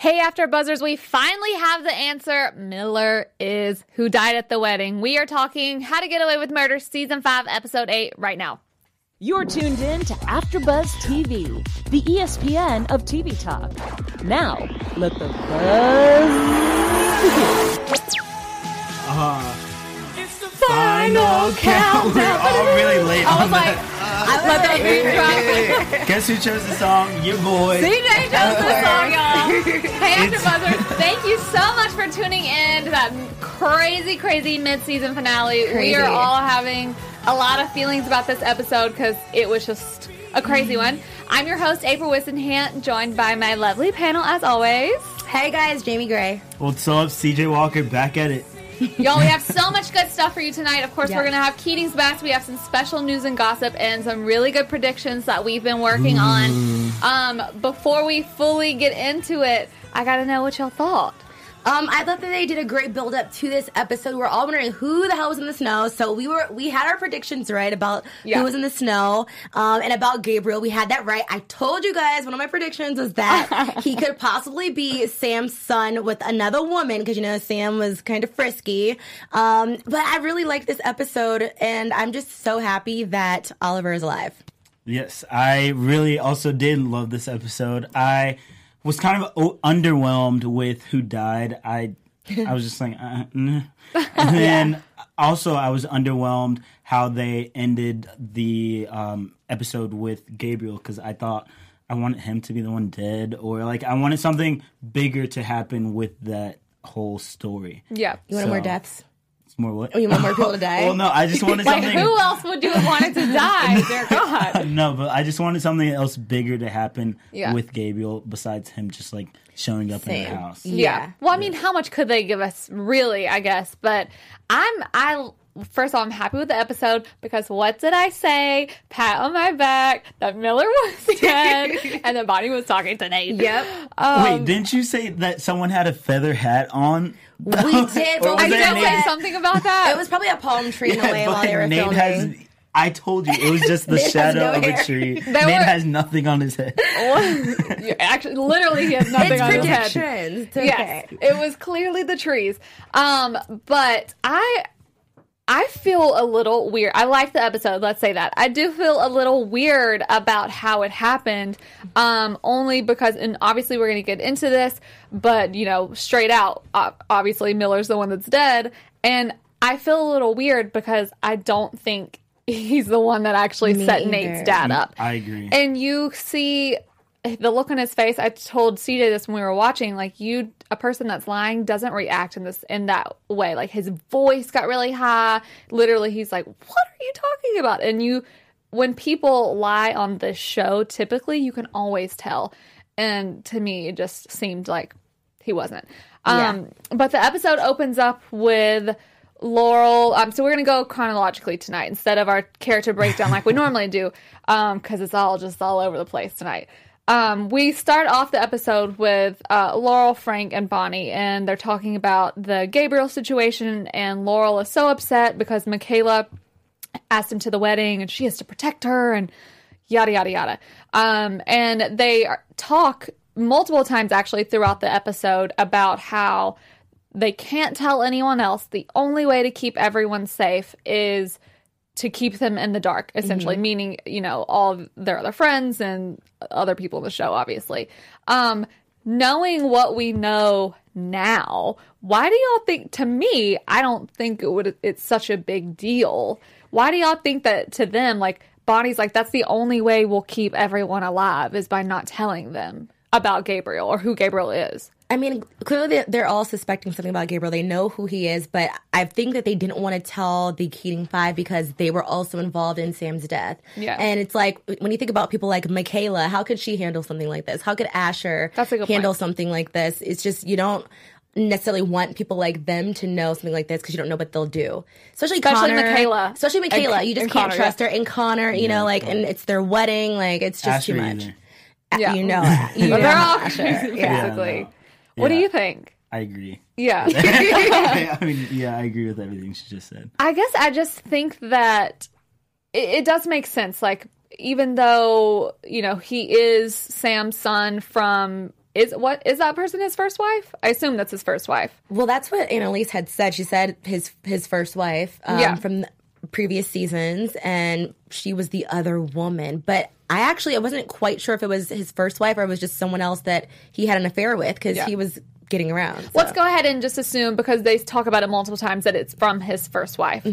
Hey, After Buzzers, we finally have the answer. Miller is who died at the wedding. We are talking How to Get Away with Murder, Season 5, Episode 8, right now. You're tuned in to AfterBuzz TV, the ESPN of TV talk. Now, let the buzz begin. Uh-huh. Final count. We're all really late I on was like, that. let that beat drop. Guess who chose the song? Your boy. CJ chose the song, y'all. Hey, After Buzzers, thank you so much for tuning in to that crazy, crazy mid-season finale. We Crazy. are all having a lot of feelings about this episode because it was just a crazy one. I'm your host, April Whisenhant, joined by my lovely panel as always. Hey guys, Jaimi Gray. What's up? CJ Walker back at it. Y'all, we have so much good stuff for you tonight. Of course, Yeah. we're going to have Keating's Best. We have some special news and gossip and some really good predictions that we've been working on. Um, before we fully get into it, I got to know what y'all thought. Um, I thought that they did a great build up to this episode. We're all wondering who the hell was in the snow. So we were we had our predictions right about Yeah. who was in the snow, um, and about Gabriel. We had that right. I told you guys one of my predictions was that he could possibly be Sam's son with another woman because you know Sam was kind of frisky. Um, but I really liked this episode, and I'm just so happy that Oliver is alive. Yes, I really also did love this episode. I was kind of o- underwhelmed with who died. I I was just like, uh, nah. and then also I was underwhelmed how they ended the um, episode with Gabriel because I thought I wanted him to be the one dead, or like I wanted something bigger to happen with that whole story. Yeah. You want more deaths? It's more what? Oh, you want more people to die? well, no, I just wanted Like, something. who else would you have wanted to die? Dear God. No, but I just wanted something else bigger to happen Yeah. with Gabriel besides him just like showing up in Same. the house. Yeah. Yeah. Well, I mean, how much could they give us, really? I guess, but I'm I. First of all, I'm happy with the episode because what did I say? Pat on my back that Miller was dead and that Bonnie was talking to Nate. Yep. Um, Wait, didn't you say that someone had a feather hat on? We did, but I was did that did say something about that. It was probably a palm tree in the way but while they were Nate filming. has. I told you it was just the shadow no of a tree. There Nate were- has nothing on his head. Actually, literally, he has nothing it's on his head. It's okay. Yes, it was clearly the trees. Um, but I I feel a little weird. I like the episode, let's say that. I do feel a little weird about how it happened. Um, only because and obviously we're gonna get into this, but you know, straight out, uh, obviously Miller's the one that's dead. And I feel a little weird because I don't think he's the one that actually Me set either. Nate's dad up. I agree. And you see the look on his face. I told CJ this when we were watching. Like you, a person that's lying doesn't react in this in that way. Like his voice got really high. Literally, he's like, "What are you talking about?" And you, when people lie on this show, typically you can always tell. And to me, it just seemed like he wasn't. Um, But the episode opens up with Laurel. Um, so we're gonna go chronologically tonight instead of our character breakdown like we normally do, because it's all just all over the place tonight. Um, we start off the episode with uh, Laurel, Frank, and Bonnie, and they're talking about the Gabriel situation. And Laurel is so upset because Michaela asked him to the wedding, and she has to protect her, and yada yada yada. Um, and they talk multiple times actually throughout the episode about how they can't tell anyone else. The only way to keep everyone safe is to keep them in the dark, essentially, meaning, you know, all their other friends and other people in the show, obviously. Um, knowing what we know now, why do y'all think, to me, I don't think it would, it's such a big deal. Why do y'all think that to them, like, Bonnie's like, that's the only way we'll keep everyone alive is by not telling them about Gabriel or who Gabriel is? I mean, clearly they- they're all suspecting something about Gabriel. They know who he is, but I think that they didn't want to tell the Keating Five because they were also involved in Sam's death. Yeah. And it's like when you think about people like Michaela, how could she handle something like this? How could Asher That's a good handle point. something like this? It's just you don't necessarily want people like them to know something like this because you don't know what they'll do. Especially, Especially Connor, Michaela. Especially Michaela. And- you just can't Connor, trust yeah. her. And Connor, you know, like, and it's their wedding. Like, it's just Asher too much. either. Yeah. You know, it. you know they're all Asher. crazy, Yeah. basically. no. What do you think? I agree. Yeah. I mean, yeah, I agree with everything she just said. I guess I just think that it, it does make sense. Like, even though, you know, he is Sam's son from is what is that person his first wife? I assume that's his first wife. Well, that's what Annalise had said. She said his his first wife um, Yeah. from the previous seasons, and she was the other woman. But I actually I wasn't quite sure if it was his first wife or it was just someone else that he had an affair with because Yeah. he was getting around. so. Let's go ahead and just assume because they talk about it multiple times that it's from his first wife.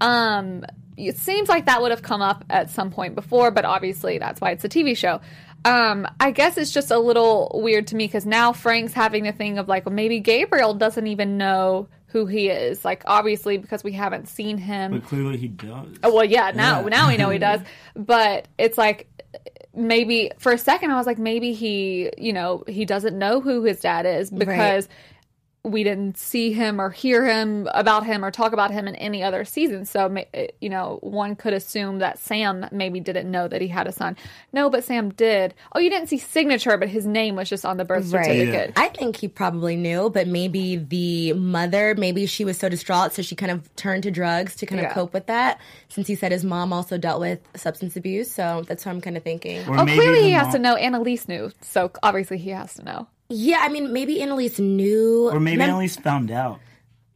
Um, it seems like that would have come up at some point before, but obviously that's why it's a TV show. Um, I guess it's just a little weird to me because now Frank's having the thing of like, well, maybe Gabriel doesn't even know who he is. Like, obviously, because we haven't seen him. But clearly he does. Oh, well, yeah, now Yeah. now we know he does. But it's like maybe for a second I was like maybe he, you know, he doesn't know who his dad is because we didn't see him or hear him about him or talk about him in any other season. So eh, you know, one could assume that Sam maybe didn't know that he had a son. No, but Sam did. Oh, you didn't see signature, but his name was just on the birth Right. certificate. I think he probably knew, but maybe the mother, maybe she was so distraught, so she kind of turned to drugs to kind of Yeah. cope with that. Since he said his mom also dealt with substance abuse, so that's what I'm kind of thinking. Or Oh, clearly the he has to know. Annalise knew, so obviously he has to know. Yeah, I mean, maybe Annalise knew, Or maybe Mem- Annalise found out.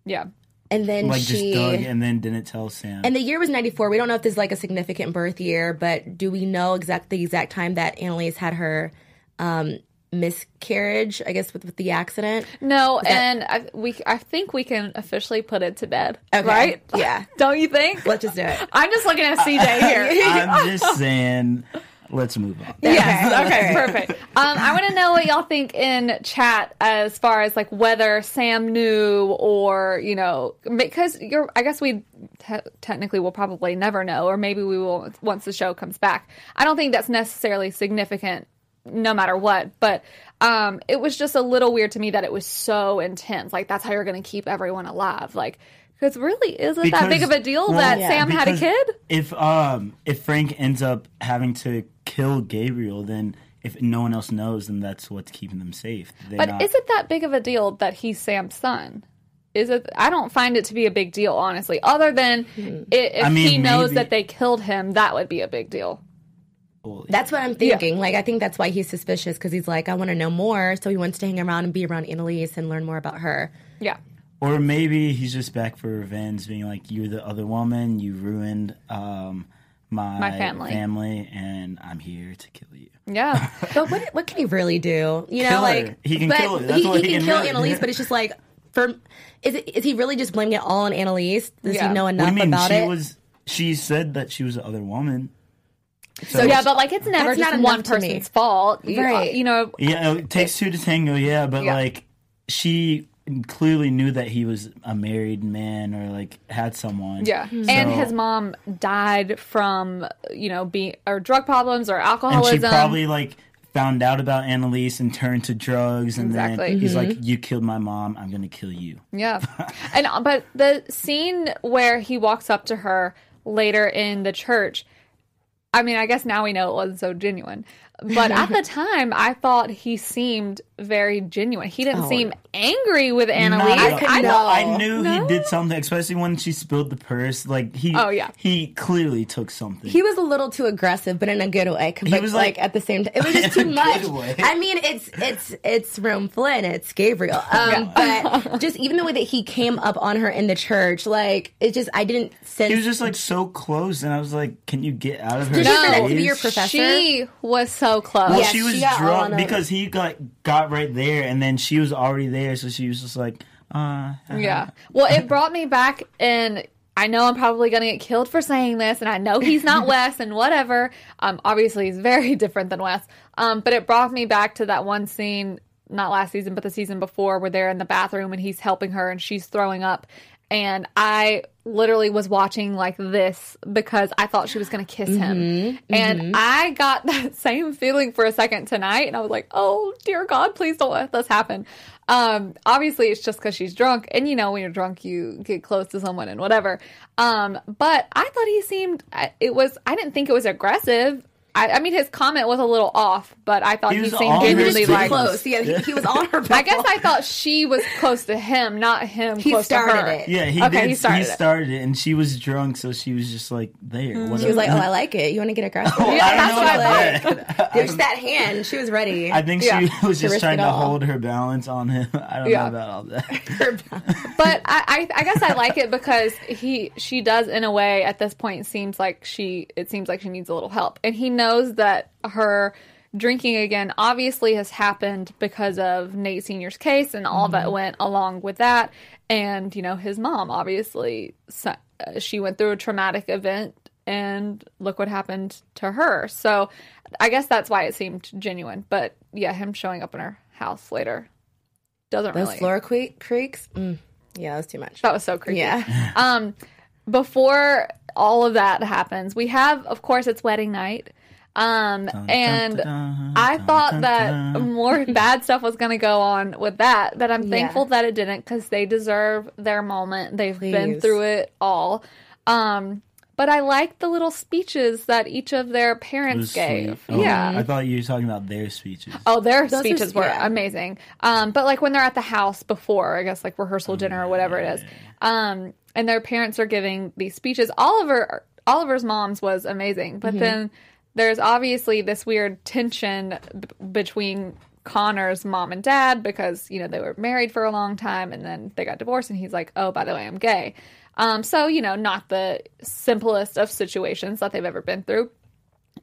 Yeah. and then Like she just dug and then didn't tell Sam. And the year was 94. We don't know if there's like a significant birth year, but do we know exact the exact time that Annalise had her um, miscarriage, I guess, with, with the accident? No, and I, we I think we can officially put it to bed, Okay. right? Yeah. Don't you think? Let's just do it. I'm just looking at CJ here. I'm just saying, let's move on. Yes. Okay. Perfect. Um, I want to know what y'all think in chat as far as like whether Sam knew or you know because you're. I guess we te- technically will probably never know, or maybe we will once the show comes back. I don't think that's necessarily significant, no matter what. But um, it was just a little weird to me that it was so intense. Like that's how you're going to keep everyone alive. Like. Because really, is it that big of a deal well, that yeah, Sam had a kid? If um if Frank ends up having to kill Gabriel, then if no one else knows, then that's what's keeping them safe. They're But not- is it that big of a deal that he's Sam's son? Is it? I don't find it to be a big deal, honestly. Other than i if I mean, he knows maybe- that they killed him, that would be a big deal. Well, That's what I'm thinking. Like, I think that's why he's suspicious because he's like, I want to know more. So he wants to hang around and be around Annalise and learn more about her. Yeah. Or maybe he's just back for revenge, being like, "You're the other woman. You ruined um, my, My family. family, and I'm here to kill you." Yeah. But what what can he really do? You know, Kill her. like He can kill her. That's he, what he he can can kill really Annalise, but it's just like for is it, is he really just blaming it all on Annalise? Does Yeah. he know What do enough you mean? about she it? was. She said that she was the other woman. So, yeah, but like it's never That's not just one enough to person's fault, You- Right. You know, yeah, it takes two to tango. Yeah, but Yeah. like she clearly knew that he was a married man or like had someone. yeah. Hmm. And So- his mom died from you know being or drug problems or alcoholism. and alcoholism. she probably like found out about Annalise and turned to drugs, and Exactly. then he's Mm-hmm. like, "You killed my mom. I'm gonna kill you." Yeah. and uh, but the scene where he walks up to her later in the church, I mean, I guess now we know it wasn't so genuine. But at the time, I thought he seemed very genuine. He didn't Oh. seem angry with Annalise. Not at all. I know. know. I knew No? he did something, especially when she spilled the purse. Like he, Oh, yeah. he clearly took something. He was a little too aggressive, but in a good way. But was like, like- at the same time, it was just too much. I mean, it's it's it's Rome Flynn, it's Gabriel. Um, but just even the way that he came up on her in the church, like it just I didn't sense. He was just like so close, and I was like, "Can you get out of her?" Did you No. pretend to be your professor? She was so close. Well, Yes, she was she got all on drunk because he got got right there, and then she was already there, so she was just like, "Uh, Yeah. Well, it brought me back, and I know I'm probably going to get killed for saying this, and I know he's not Wes and whatever. Um, obviously, he's very different than Wes. Um, but it brought me back to that one scene, not last season, but the season before, where they're in the bathroom and he's helping her and she's throwing up. And I literally was watching like this because I thought she was going to kiss him. And I got that same feeling for a second tonight. And I was like, oh, dear God, please don't let this happen. Um, obviously, it's just because she's drunk. And you know, when you're drunk, you get close to someone and whatever. Um, but I thought he seemed it was, I didn't think it was aggressive. I, I mean, his comment was a little off, but I thought He he, was seemed on He genuinely like. close. Yeah, he, he was on her. I guess I thought she was close to him, not him. He close started to her. it. Yeah, he Okay, did. he started it. started it, and she was drunk, so she was just like there. Mm. She was like, "Oh, I like it. You want to get across?" Oh, Yeah, I don't that's know what I about that. There's that hand. She was ready. I think Yeah. she was just risk trying to hold her balance on him. I don't Yeah. know about all that. But I, I, I guess I like it because he, she does in a way at this point seems like she, it seems like she needs a little help, and he knows that her drinking again obviously has happened because of Nate Senior's case and all that went along with that, and you know his mom obviously uh, she went through a traumatic event. And look what happened to her. So I guess that's why it seemed genuine. But yeah, him showing up in her house later doesn't Those really. floor que- creaks. Mm, yeah, that's too much. That was so creepy. Yeah. Um, before all of that happens, we have, of course, it's wedding night. Um, and I thought that more bad stuff was going to go on with that, but I'm thankful that it didn't because they deserve their moment. They've been through it all. Um, but I like the little speeches that each of their parents gave. Yeah. I thought you were talking about their speeches. Oh, their Those are- speeches were yeah. amazing. Um, but like when they're at the house before, I guess like rehearsal dinner or whatever it is, um, and their parents are giving these speeches. Oliver, Oliver's mom's was amazing, but then there's obviously this weird tension b- between Connor's mom and dad because you know they were married for a long time and then they got divorced, and he's like, "Oh, by the way, I'm gay." Um, so you know, not the simplest of situations that they've ever been through.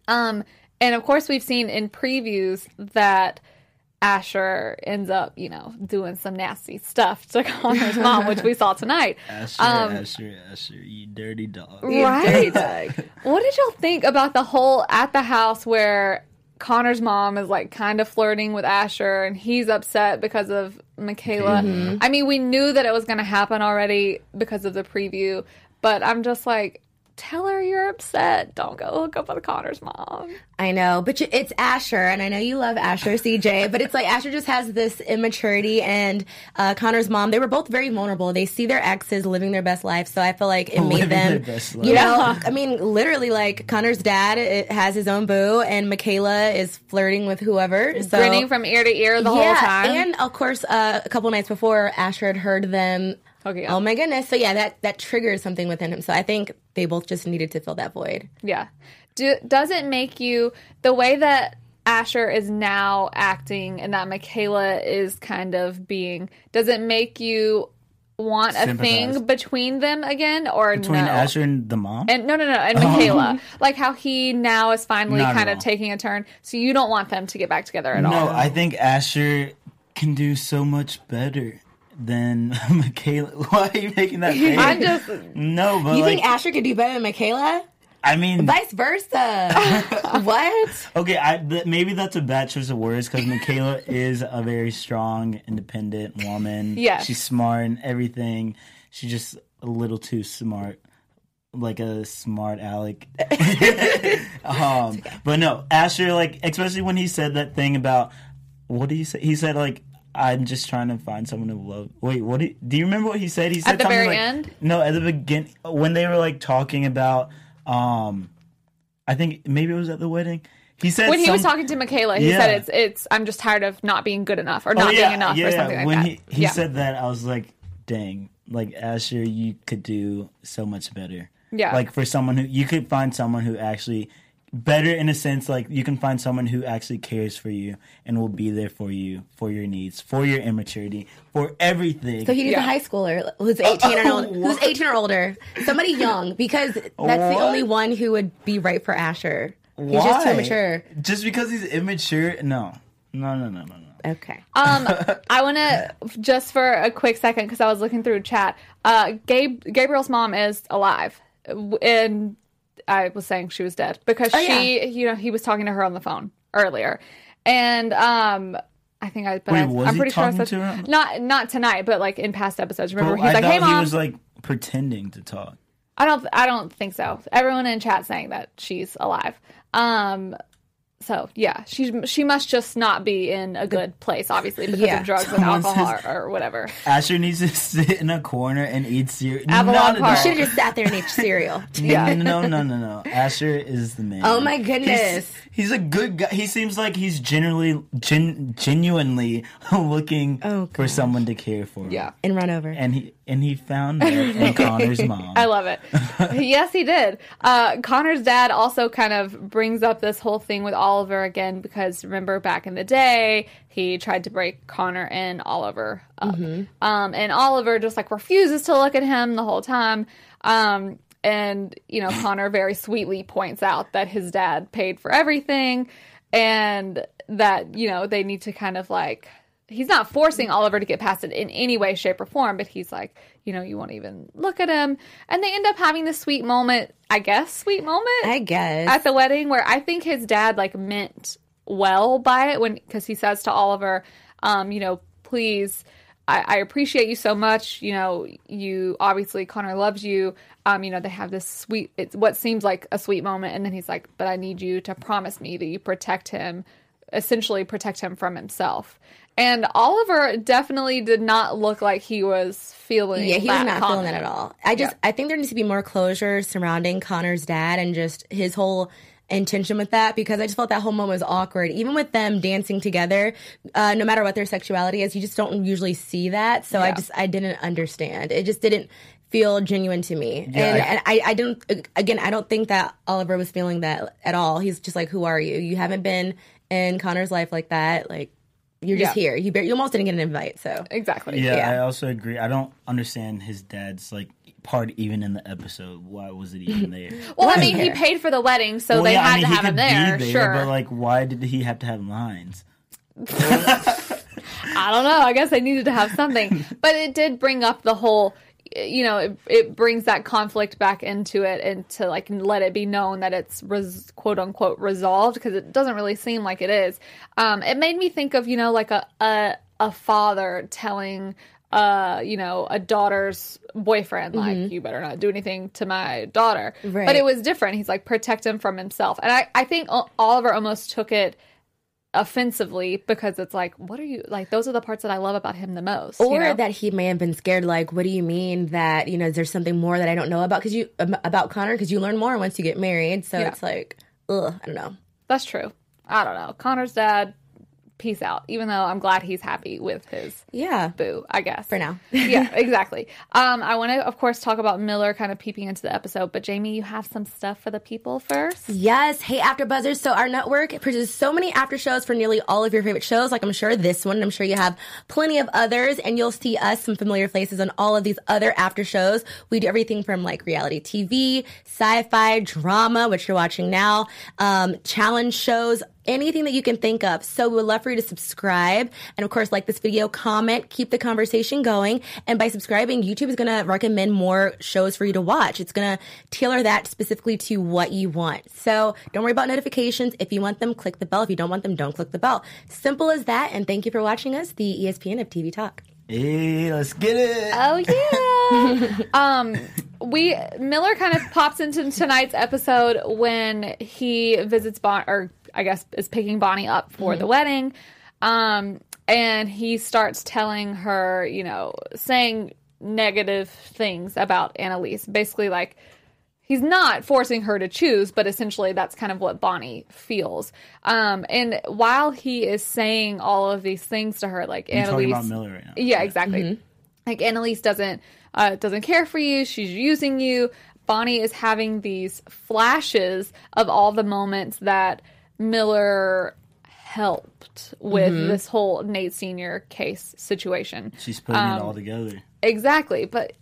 Um, and of course, we've seen in previews that Asher ends up, you know, doing some nasty stuff to Connor's mom, which we saw tonight. Asher, um, Asher, Asher, you dirty dog. Right? what did y'all think about the whole at the house where Connor's mom is like kind of flirting with Asher and he's upset because of Michaela? I mean, we knew that it was going to happen already because of the preview, but I'm just like, tell her you're upset. Don't go hook up with Connor's mom. I know, but you- it's Asher, and I know you love Asher, CJ, but it's like Asher just has this immaturity, and uh, Connor's mom, they were both very vulnerable. They see their exes living their best life, so I feel like it made Living them, their best life. you know, I mean, literally, like Connor's dad it, has his own boo, and Michaela is flirting with whoever. So Grinning from ear to ear the whole time. and of course, uh, a couple nights before, Asher had heard them. Okay. Oh my goodness! So yeah, that that triggered something within him. So I think they both just needed to fill that void. Yeah. Do, does it make you the way that Asher is now acting and that Michaela is kind of being? Does it make you want a Sympathize. thing between them again, or Between no? Asher and the mom? and no, no, no, and Michaela, like how he now is finally Not kind of all. taking a turn. So you don't want them to get back together at no, all. No, I think Asher can do so much better than Michaela. Why are you making that face? I'm just no, but You like, think Asher could do better than Michaela? I mean, Vice versa. what? okay, I, th- maybe that's a bad choice of words because Michaela is a very strong, independent woman. Yes. she's smart and everything. She's just a little too smart, like a smart Alec. um, but no, Asher, like especially when he said that thing about what do you say? He said like. I'm just trying to find someone to love. Wait, what? Did, do you remember what he said? He said at the very like- end? No, at the beginning when they were like talking about. um I think maybe it was at the wedding. He said when he was talking to Michaela, he Yeah. said it's it's I'm just tired of not being good enough or Oh, not yeah, being enough yeah, or something like when that. he, he yeah. said that, I was like, dang, like Asher, you could do so much better. Yeah. Like for someone who you could find someone who actually better in a sense like you can find someone who actually cares for you and will be there for you for your needs for your immaturity for everything So he needs Yeah. a high schooler who's 18 or older. Who's 18 or older. Somebody young because that's the only one who would be right for Asher. He's just too Why? mature. just because he's immature no no no no no no Okay. Um, I want to just for a quick second because I was looking through chat. Uh, Gabe Gabriel's mom is alive, and I was saying she was dead because Oh, she, you know, he was talking to her on the phone earlier, and um. I think I, but Wait, I, was I'm he pretty sure I said to her? not not tonight, but like in past episodes. Remember, Well, he's I like, thought "Hey, mom." he was like pretending to talk I don't. I don't think so. Everyone in chat saying that she's alive. Um. So yeah, she she must just not be in a good place, obviously, because Yeah. of drugs and alcohol says- or, or whatever. Asher needs to sit in a corner and eat cereal. Avalon Not Park. all. Should have just sat there and ate cereal. Yeah. No, no, no, no. Asher is the man. Oh my goodness. He's, he's a good guy. He seems like he's genuinely, gen, genuinely looking Oh, for someone to care for. Yeah. and run over. And he and he found that in Connor's mom. I love it. yes, he did. Uh, Connor's dad also kind of brings up this whole thing with Oliver again because remember back in the day, he tried to break Connor and Oliver up. Um, and Oliver just like refuses to look at him the whole time. Um, and, you know, Connor very sweetly points out that his dad paid for everything and that, you know, they need to kind of like he's not forcing Oliver to get past it in any way, shape, or form, but he's like, you know, you won't even look at him. And they end up having this sweet moment, I guess, sweet moment I guess. at the wedding where I think his dad like meant well by it when because he says to Oliver, um, you know, please, I, I appreciate you so much. You know, you obviously Connor loves you. Um, you know, they have this sweet, it's what seems like a sweet moment, and then he's like, but I need you to promise me that you protect him, essentially protect him from himself. And Oliver definitely did not look like he was feeling. Yeah, he that was not feeling comment. that at all. I just, I think there needs to be more closure surrounding Connor's dad and just his whole intention with that because I just felt that whole moment was awkward. Even with them dancing together, uh, no matter what their sexuality is, you just don't usually see that. So I just, I didn't understand. It just didn't feel genuine to me. Yeah, and I- and I, I didn't, again, I don't think that Oliver was feeling that at all. He's just like, who are you? You haven't been in Connor's life like that. Like, you're just Yeah. here. You, bar- you almost didn't get an invite. So Exactly. yeah, yeah. I also agree. I don't understand his dad's like part even in the episode. Why was it even there? Well, I mean, he paid for the wedding, so Well, they yeah, I had mean, to he have him could there. be Sure. but like, why did he have to have lines? I don't know. I guess they needed to have something. but it did bring up the whole, you know, it, it brings that conflict back into it and to like let it be known that it's res- quote unquote resolved because it doesn't really seem like it is. Um, it made me think of, you know, like a, a, a father telling, uh, you know, a daughter's boyfriend, like, you better not do anything to my daughter. But it was different. He's like, protect him from himself. And I, I think O- Oliver almost took it offensively because it's like, what are you like? Those are the parts that I love about him the most. you or know? that he may have been scared like what do you mean that you know is there something more that i don't know about because you um, about connor because you learn more once you get married so Yeah. it's like ugh i don't know that's true. I don't know. Connor's dad, peace out. Even though I'm glad he's happy with his yeah boo, I guess for now yeah, exactly. Um, I want to, of course, talk about Miller kind of peeping into the episode. But Jaimi, you have some stuff for the people first. Yes, hey After Buzzers. So our network produces so many after shows for nearly all of your favorite shows. Like I'm sure this one, and I'm sure you have plenty of others, and you'll see us some familiar faces on all of these other after shows. We do everything from like reality TV, sci-fi, drama, which you're watching now, um, challenge shows. Anything that you can think of. So we would love for you to subscribe and of course like this video, comment, keep the conversation going. And by subscribing, YouTube is going to recommend more shows for you to watch. It's going to tailor that specifically to what you want. So don't worry about notifications. If you want them, click the bell. If you don't want them, don't click the bell. Simple as that. And thank you for watching us, the ESPN of TV Talk. Hey, let's get it. Oh yeah. um, we Miller kind of pops into tonight's episode when he visits Bon, or I guess is picking Bonnie up for the wedding. Um, and he starts telling her, you know, saying negative things about Annalise. Basically, like he's not forcing her to choose, but essentially that's kind of what Bonnie feels. Um, and while he is saying all of these things to her, like talking Annalise, about Miller right now. yeah, exactly. Like Annalise doesn't uh, doesn't care for you. She's using you. Bonnie is having these flashes of all the moments that Miller helped with this whole Nate Senior case situation. She's putting Um, it all together. Exactly, but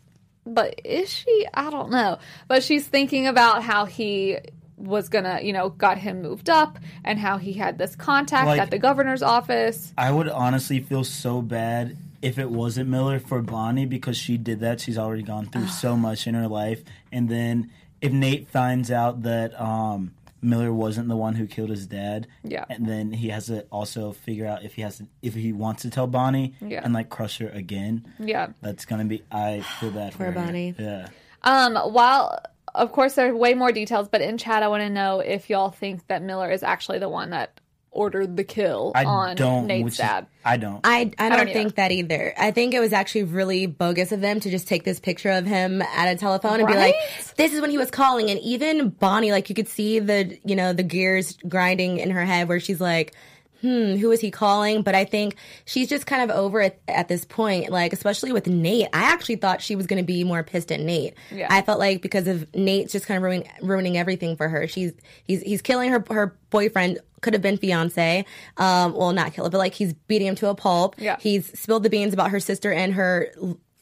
but is she? I don't know. But she's thinking about how he was gonna, you know, got him moved up and how he had this contact Like- at the governor's office. I would honestly feel so bad if it wasn't Miller for Bonnie because she did that. She's already gone through so much in her life, and then if Nate finds out that um, Miller wasn't the one who killed his dad, Yeah. and then he has to also figure out if he has to, if he wants to tell Bonnie Yeah. and like crush her again. Yeah. That's gonna be. I feel bad for Poor her. Bonnie. Yeah. Um, while of course, there are way more details, but in chat, I want to know if y'all think that Miller is actually the one that ordered the kill I on don't. Nate's which is- dad. I don't. I, I don't, don't either. think that either. I think it was actually really bogus of them to just take this picture of him at a telephone and be like, this is when he was calling. And even Bonnie, like you could see the, you know, the gears grinding in her head where she's like, hmm, who is he calling? But I think she's just kind of over it at this point. Like, especially with Nate, I actually thought she was going to be more pissed at Nate. Yeah. I felt like because of Nate's just kind of ruining, ruining everything for her. She's, he's, he's killing her, her boyfriend. Could have been fiance. Um, well, not kill it, but like he's beating him to a pulp. Yeah. He's spilled the beans about her sister and her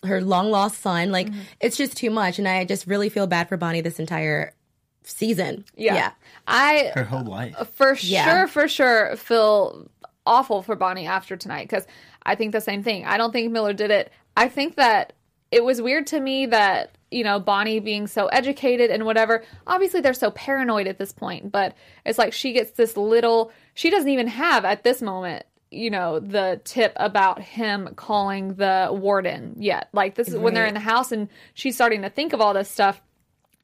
her long lost son. Like Mm-hmm. it's just too much, and I just really feel bad for Bonnie this entire season. Yeah. I her whole life. for Yeah. sure, for sure feel awful for Bonnie after tonight because I think the same thing. I don't think Miller did it. I think that it was weird to me that you know Bonnie being so educated and whatever. Obviously, they're so paranoid at this point, but it's like she gets this little. She doesn't even have at this moment. You know the tip about him calling the warden yet. Like this is when they're in the house and she's starting to think of all this stuff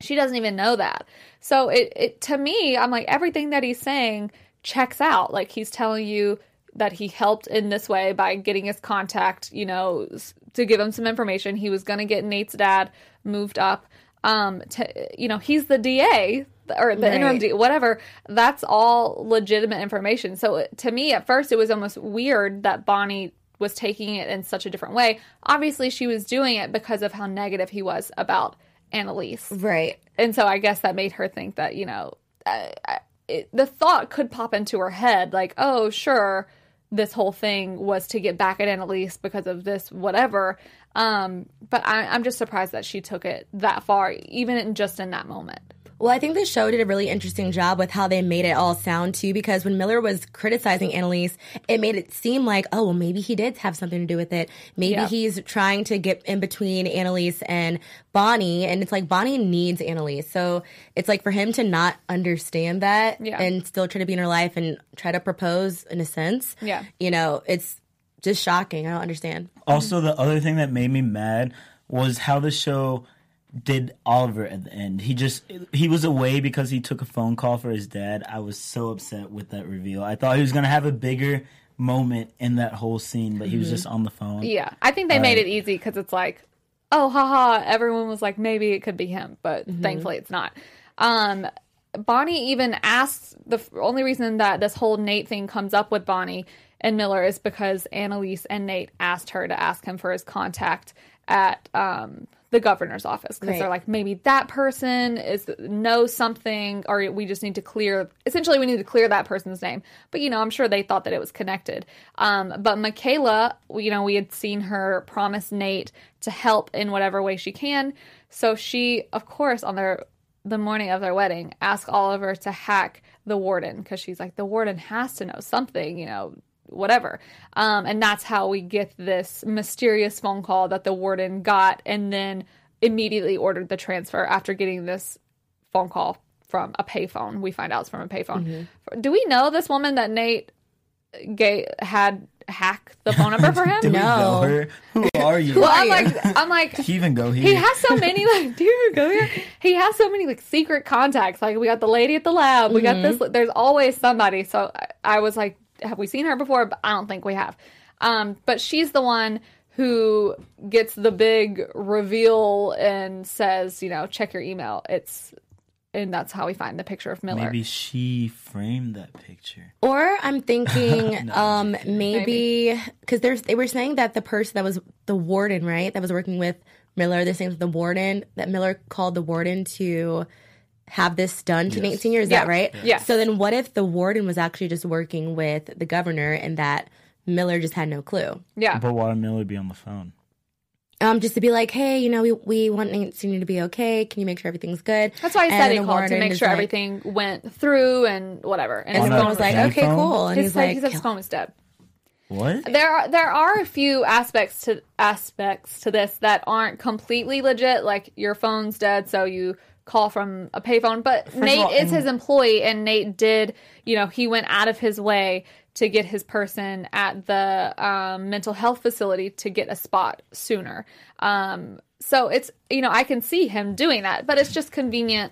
she doesn't even know that. So it, it to me, I'm like everything that he's saying checks out. Like he's telling you that he helped in this way by getting his contact, you know, to give him some information. He was going to get Nate's dad moved up. Um, to you know, he's the DA or the interim DA, whatever. That's all legitimate information. So to me, at first, it was almost weird that Bonnie was taking it in such a different way. Obviously, she was doing it because of how negative he was about Annalise Right. and so I guess that made her think that you know uh, uh, it, the thought could pop into her head like, oh, sure, this whole thing was to get back at Annalise because of this whatever. Um, but I, I'm just surprised that she took it that far, even in, just in that moment. Well, I think the show did a really interesting job with how they made it all sound too, because when Miller was criticizing Annalise, it made it seem like, oh, well, maybe he did have something to do with it. Maybe Yeah. he's trying to get in between Annalise and Bonnie, and it's like Bonnie needs Annalise. So it's like for him to not understand that Yeah. and still try to be in her life and try to propose in a sense, Yeah. you know, it's just shocking. I don't understand. Also, the other thing that made me mad was how the show did Oliver at the end. He just he was away because he took a phone call for his dad. I was so upset with that reveal. I thought he was gonna have a bigger moment in that whole scene, but he was just on the phone. Yeah, I think they made it easy because it's like, oh, haha. Everyone was like, maybe it could be him, but thankfully it's not. Um, Bonnie even asks the only reason that this whole Nate thing comes up with Bonnie and Miller is because Annalise and Nate asked her to ask him for his contact at um, the governor's office because they're like maybe that person is knows something or we just need to clear essentially we need to clear that person's name. But you know i'm sure they thought that it was connected. Um, but michaela you know we had seen her promise nate to help in whatever way she can. So she of course on their the morning of their wedding asked oliver to hack the warden because she's like the warden has to know something you know whatever. Um, and that's how we get this mysterious phone call that the warden got and then immediately ordered the transfer after getting this phone call from a payphone. We find out it's from a payphone. Do we know this woman that Nate gay had hack the phone number for him? Did we No. know her? Who are you? Well, I'm like, I'm like, he even go here? he has so many like do you go here he has so many like secret contacts like we got the lady at the lab we got this there's always somebody so I, I was like have we seen her before? But i don't think we have. Um but she's the one who gets the big reveal and says you know check your email. It's and that's how we find the picture of miller. Maybe she framed that picture. Or I'm thinking, um, maybe because there's they were saying that the person that was the warden, right, that was working with Miller, they're saying that the warden that Miller called the warden to have this done to Nate Senior. Is Yeah. that right? Yeah. So then, what if the warden was actually just working with the governor and that Miller just had no clue? yeah But why would Miller be on the phone? Um, just to be like, hey, you know, we we want Nate Senior to be okay. Can you make sure everything's good? that's why I And said he the called to make sure like- everything went through and whatever. And And his phone was like, payphone? okay, cool. And his, he's like, like, he his phone was dead. What? there are there are a few aspects to aspects to this that aren't completely legit like your phone's dead so you call from a payphone but of Nate all, is his employee and Nate did you know he went out of his way to get his person at the um, mental health facility to get a spot sooner um, so it's you know I can see him doing that, but it's just convenient.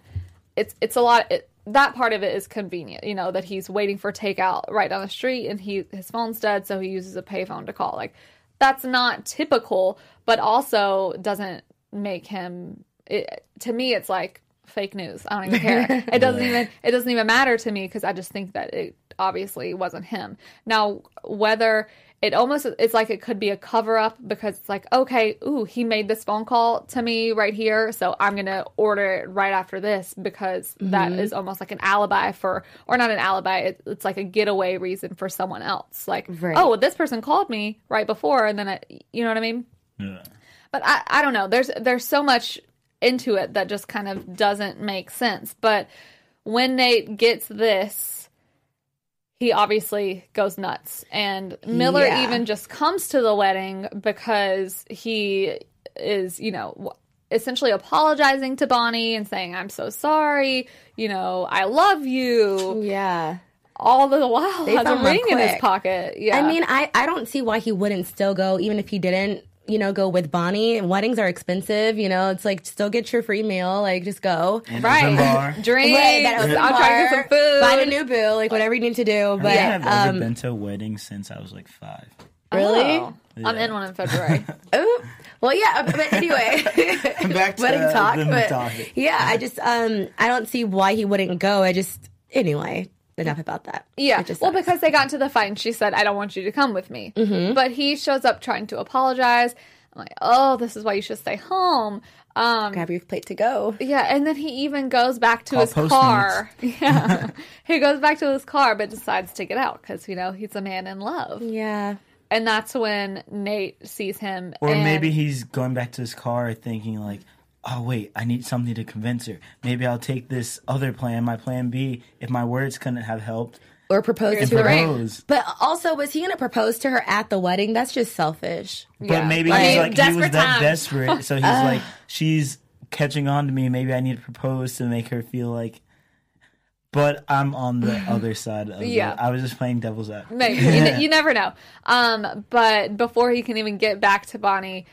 It's it's a lot. It, that part of it is convenient, you know, that he's waiting for takeout right down the street and he his phone's dead, so he uses a payphone to call. Like that's not typical, but also doesn't make him. It, to me, it's like fake news. I don't even care. It doesn't even it doesn't even matter to me because I just think that it obviously wasn't him. Now whether it almost it's like it could be a cover up because it's like okay, ooh, he made this phone call to me right here, so I'm gonna order it right after this because that mm-hmm. is almost like an alibi for or not an alibi. It, it's like a getaway reason for someone else. Like Right. oh, well, this person called me right before, and then it, you know what I mean Yeah. but I, I don't know there's there's so much into it that just kind of doesn't make sense. But when nate gets this he obviously goes nuts. And miller Yeah. even just comes to the wedding because he is you know essentially apologizing to bonnie and saying i'm so sorry. You know i love you. Yeah. all the while They has a ring in his pocket. Yeah. I mean, I, I don't see why he wouldn't still go, even if he didn't, you know, go with Bonnie. Weddings are expensive, you know, it's like still get your free meal, like just go. And right open bar. drinks Right, that open i'm trying to get some food Find a new boo, like whatever you need to do. But I But have ever um, been to a wedding since I was like five. really, Oh, I'm in one in February. oh, well, yeah. But anyway, Back to wedding talk. the But topic. yeah, I just um, I don't see why he wouldn't go. I just anyway. Enough about that. Yeah. Just well, sucks. because they got into the fight and she said, I don't want you to come with me. Mm-hmm. But he shows up trying to apologize. I'm like, oh, this is why you should stay home. Um, grab your plate to go. yeah. And then he even goes back to Call his car. Postmates. Yeah. he goes back to his car, but decides to get out because, you know, he's a man in love. Yeah. And that's when Nate sees him. Or and- maybe he's going back to his car thinking like, oh wait, I need something to convince her. Maybe I'll take this other plan, my plan B, if my words couldn't have helped. Or propose Here's to the her. ring. Propose. But also, was he going to propose to her at the wedding? That's just selfish. But Yeah. maybe Like, he's like he was that times. desperate, so he's like, she's catching on to me. Maybe I need to propose to make her feel like. But I'm on the other side of Yeah. it. I was just playing devil's advocate. Maybe you, ne- you never know. Um, but before he can even get back to Bonnie,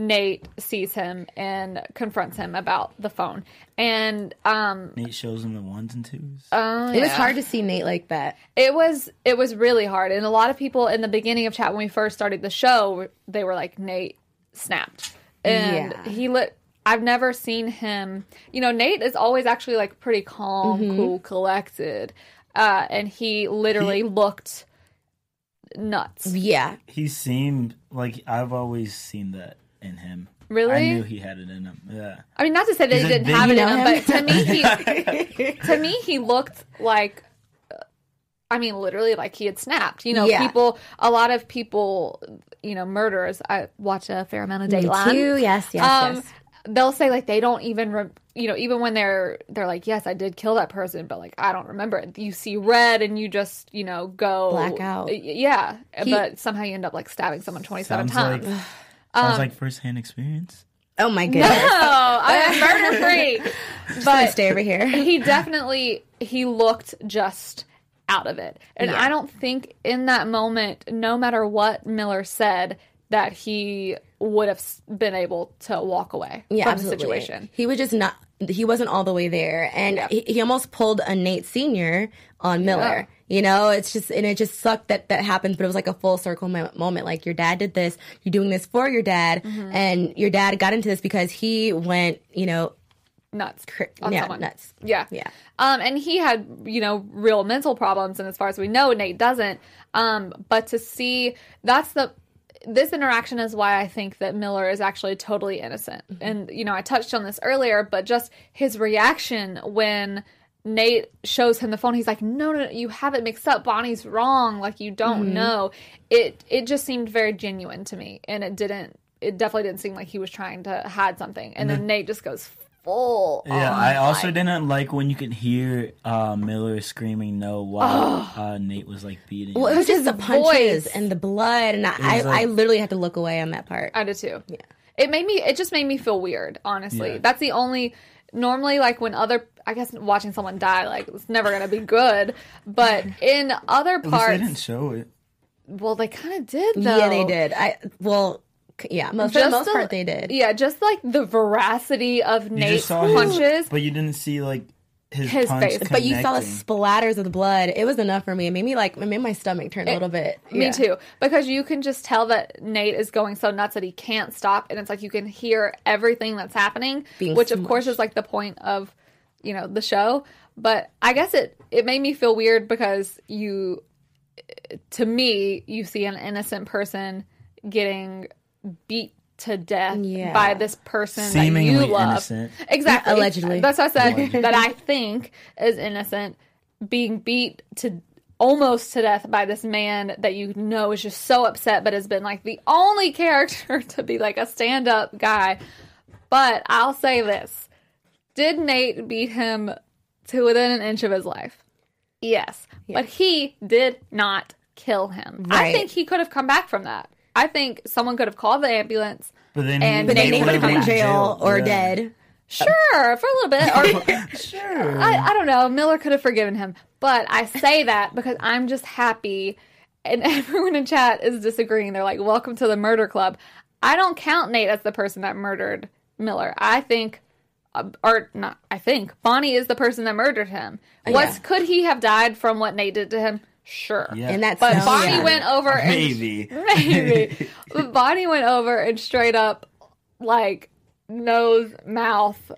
Nate sees him and confronts him about the phone. And um, Nate shows him the ones and twos. oh, It was hard to see Nate like that. It was it was really hard, and a lot of people in the beginning of chat when we first started the show, they were like Nate snapped, and Yeah. he lit. I've never seen him. You know, Nate is always actually like pretty calm, Mm-hmm. cool, collected, uh, and he literally looked nuts. Yeah. he seemed like I've always seen that in him. Really? I knew he had it in him. Yeah. I mean, not to say that he didn't big- have it in him, him? but to me, he to me he looked like. I mean, literally, like he had snapped. You know, Yeah. people. A lot of people, you know, murderers. I watch a fair amount of Me Dateline. too. Yes, yes, um, yes. They'll say like they don't even, re- you know, even when they're they're like, yes, I did kill that person, but like I don't remember it. You see red and you just, you know, go Black out. Yeah, He- but somehow you end up like stabbing someone twenty seven times. like Um, sounds like firsthand experience. Oh my goodness. Oh, I'm murder free. But stay over here. he definitely he looked just out of it. And Yeah. I don't think in that moment, no matter what Miller said, that he would have been able to walk away Yeah, from absolutely. the situation. He was just not. He wasn't all the way there, and he, he almost pulled a Nate Senior on Miller. You know, it's just and it just sucked that that happened, but it was like a full circle mo- moment. Like your dad did this, you're doing this for your dad, Mm-hmm. and your dad got into this because he went, you know, Nuts. on yeah, someone. nuts. Yeah. Yeah. Um, and he had, you know, real mental problems. And as far as we know, Nate doesn't. Um, but to see that's the, this interaction is why I think that Miller is actually totally innocent. Mm-hmm. And, you know, I touched on this earlier, but just his reaction when Nate shows him the phone, he's like, no, no, no, you have it mixed up. Bonnie's wrong. Like, you don't Mm-hmm. know. It, it just seemed very genuine to me. And it didn't, it definitely didn't seem like he was trying to hide something. And then Nate just goes full. Yeah, I also like- didn't like when you could hear uh, Miller screaming no while uh, Nate was like beating. Well, it was just the His punches voice. and the blood, and I, I, like- I literally had to look away on that part. I did too. Yeah. It made me it just made me feel weird, honestly. Yeah. That's the only normally like when other I guess watching someone die like it's never going to be good, but in other parts they didn't show it. well they kind of did though. Yeah, they did. I well, Yeah, most, for the most part they did. Yeah, just like the veracity of You Nate's just saw his- punches. but you didn't see like his, His punch face. But you saw the splatters of the blood. It was enough for me. It made me like it made my stomach turn a little bit. Me Yeah. too. Because you can just tell that Nate is going so nuts that he can't stop. And it's like you can hear everything that's happening, Being which of course is like the point of, you know, the show. But I guess it, it made me feel weird because you, to me, you see an innocent person getting beat to death Yeah. by this person that Seemingly you love. innocent. Exactly. Allegedly. That's what I said that I think is innocent being beat to almost to death by this man that you know is just so upset but has been like the only character to be like a stand-up guy. But I'll say this. Did Nate beat him to within an inch of his life? Yes. But he did not kill him. I think he could have come back from that. I think someone could have called the ambulance. But then, And But Nate Nate would would've been in been jail or Yeah. dead. Sure, for a little bit. Or Sure. I, I don't know. Miller could have forgiven him, but I say that because I'm just happy, and everyone in chat is disagreeing. They're like, "Welcome to the murder club." I don't count Nate as the person that murdered Miller. I think, uh, or not. I think Bonnie is the person that murdered him. What's could he have died from what Nate did to him? Sure. Yeah. And that's But so- Bonnie yeah. went over and Maybe. maybe. But Bonnie went over and straight up, like nose, mouth.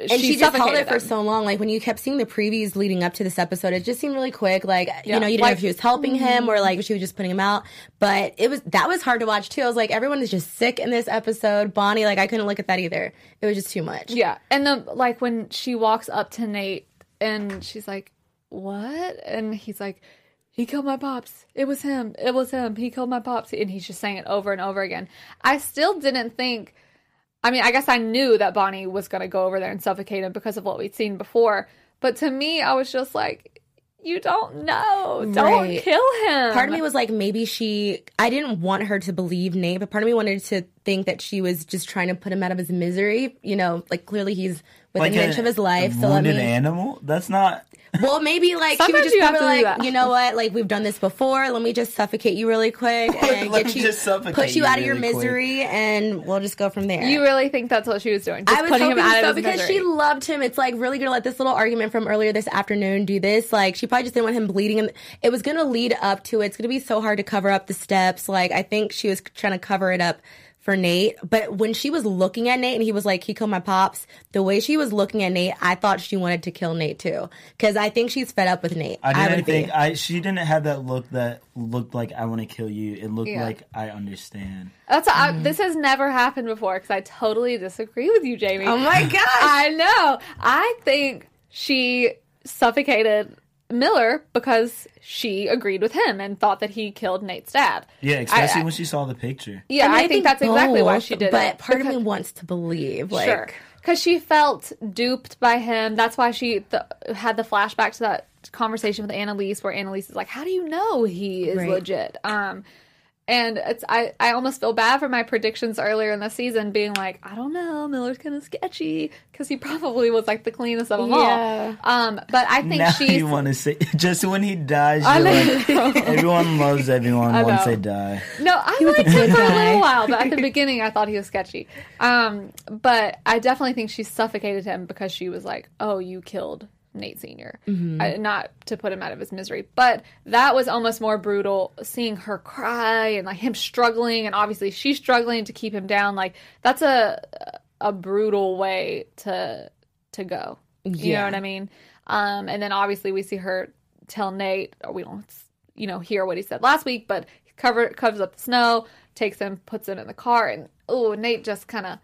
and she, just held suffocated it for so long. Like when you kept seeing the previews leading up to this episode, it just seemed really quick. Like Yeah. you know, you didn't Like- know if she was helping him or mm-hmm. like she was just putting him out. But it was that was hard to watch too. I was like, everyone is just sick in this episode. Bonnie, like I couldn't look at that either. It was just too much. Yeah, and the like when she walks up to Nate and she's like, "What?" and he's like, "He killed my pops. It was him. It was him. He killed my pops." And he's just saying it over and over again. I still didn't think. I mean, I guess I knew that Bonnie was going to go over there and suffocate him because of what we'd seen before. But to me, I was just like, "You don't know. Don't Right. kill him." Part of me was like, maybe she. I didn't want her to believe Nate, but part of me wanted to think that she was just trying to put him out of his misery. You know, like clearly he's within an a- inch of his life. a So let wounded me. animal. That's not. Well, maybe like she Sometimes would just you have probably to do like, that. you know what? Like we've done this before. Let me just suffocate you really quick and Let get me you, just suffocate put you you out of your really quick. misery, and we'll just go from there. you really think that's what she was doing? Just I was putting him hoping out so of his because misery. she loved him. It's like really gonna let this little argument from earlier this afternoon do this. Like she probably just didn't want him bleeding, and it was gonna lead up to it. It's gonna be so hard to cover up the steps. Like I think she was trying to cover it up for Nate, but when she was looking at Nate and he was like, "He killed my pops," the way she was looking at Nate, I thought she wanted to kill Nate too, because I think she's fed up with Nate. I didn't would think be. I. She didn't have that look that looked like I want to kill you. It looked Yeah. like I understand. That's I, mm-hmm. this has never happened before because I totally disagree with you, Jaimi. Oh my gosh. I know. I think she suffocated Miller because she agreed with him and thought that he killed Nate's dad. Yeah, especially I- when she saw the picture. Yeah, I, think, that's exactly why she did but it. But part of me wants to believe, like, sure, because she felt duped by him. That's why she th- had the flashback to that conversation with Annalise, where Annalise is like, "How do you know he is Right. legit?" Um, and it's I I almost feel bad for my predictions earlier in the season, being like, "I don't know, Miller's kind of sketchy," because he probably was like the cleanest of them Yeah. all. Um, but I think Now she's you want to say just when he dies, you're like everyone loves everyone I once they die. No, I was a liked him for a little while, but at the beginning I thought he was sketchy. Um, but I definitely think she suffocated him because she was like, "Oh, you killed Nate Senior," Mm-hmm. I, not to put him out of his misery. But that was almost more brutal, seeing her cry and like him struggling, and obviously she's struggling to keep him down. Like that's a a brutal way to to go. You know what I mean? Um, and then obviously we see her tell Nate, or we don't, you know, hear what he said last week, but cover covers up the snow, takes him, puts him in the car, and oh, Nate just kind of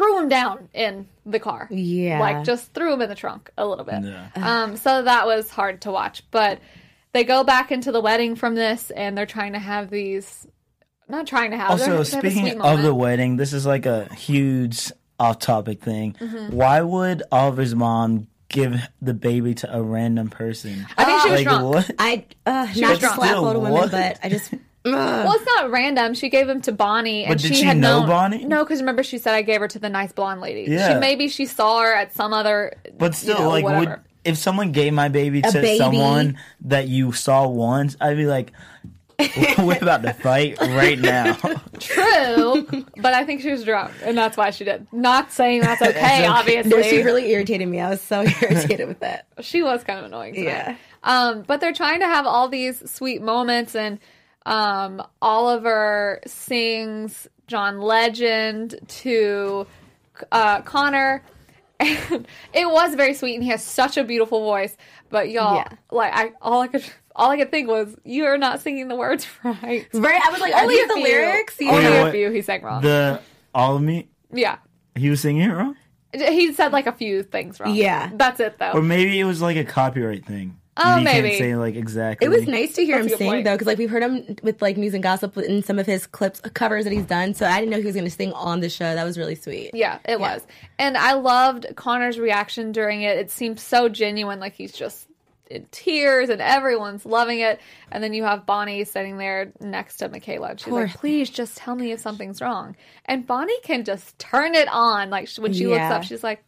threw him down in the car. Yeah. like just threw him in the trunk a little bit. Yeah. Um, so that was hard to watch, but they go back into the wedding from this, and they're trying to have these. Not trying to have. they're- Also, they have a speaking of the wedding, this is like a huge off-topic thing. Mm-hmm. Why would Oliver's mom give the baby to a random person? I think she was like drunk. what? I uh, was not to slap Still, older women, but I just. Ugh. Well, it's not random. She gave him to Bonnie, and But did she, she had know known, Bonnie? No, because remember she said I gave her to the nice blonde lady. Yeah. She maybe she saw her at some other. But still, you know, like, would if someone gave my baby to baby. someone that you saw once, I'd be like, We're about to fight right now. True, but I think she was drunk, and that's why she did. Not saying that's okay, obviously. No, she really irritated me. I was so irritated with that. she was kind of annoying. Tonight. Yeah. Um, but they're trying to have all these sweet moments, and um, Oliver sings John Legend to uh, Connor. And it was very sweet, and he has such a beautiful voice. But y'all, Yeah. like I, all I could, all I could think was, you are not singing the words right. Right? I was like, are Only the few. lyrics? Only a few he sang wrong. The all of me. yeah, He was singing it wrong, he said like a few things wrong. Yeah. that's it though. or maybe it was like a copyright thing. Oh, he maybe. Can't say like exactly. It was nice to hear That's him sing point. though, because like we've heard him with like news and gossip in some of his clips covers that he's done. So I didn't know he was going to sing on the show. That was really sweet. Yeah, it was. And I loved Connor's reaction during it. It seemed so genuine, like he's just in tears and everyone's loving it. And then you have Bonnie sitting there next to Michaela. And she's Poor like, please just tell me if something's wrong. And Bonnie can just turn it on. Like when she looks up, she's like,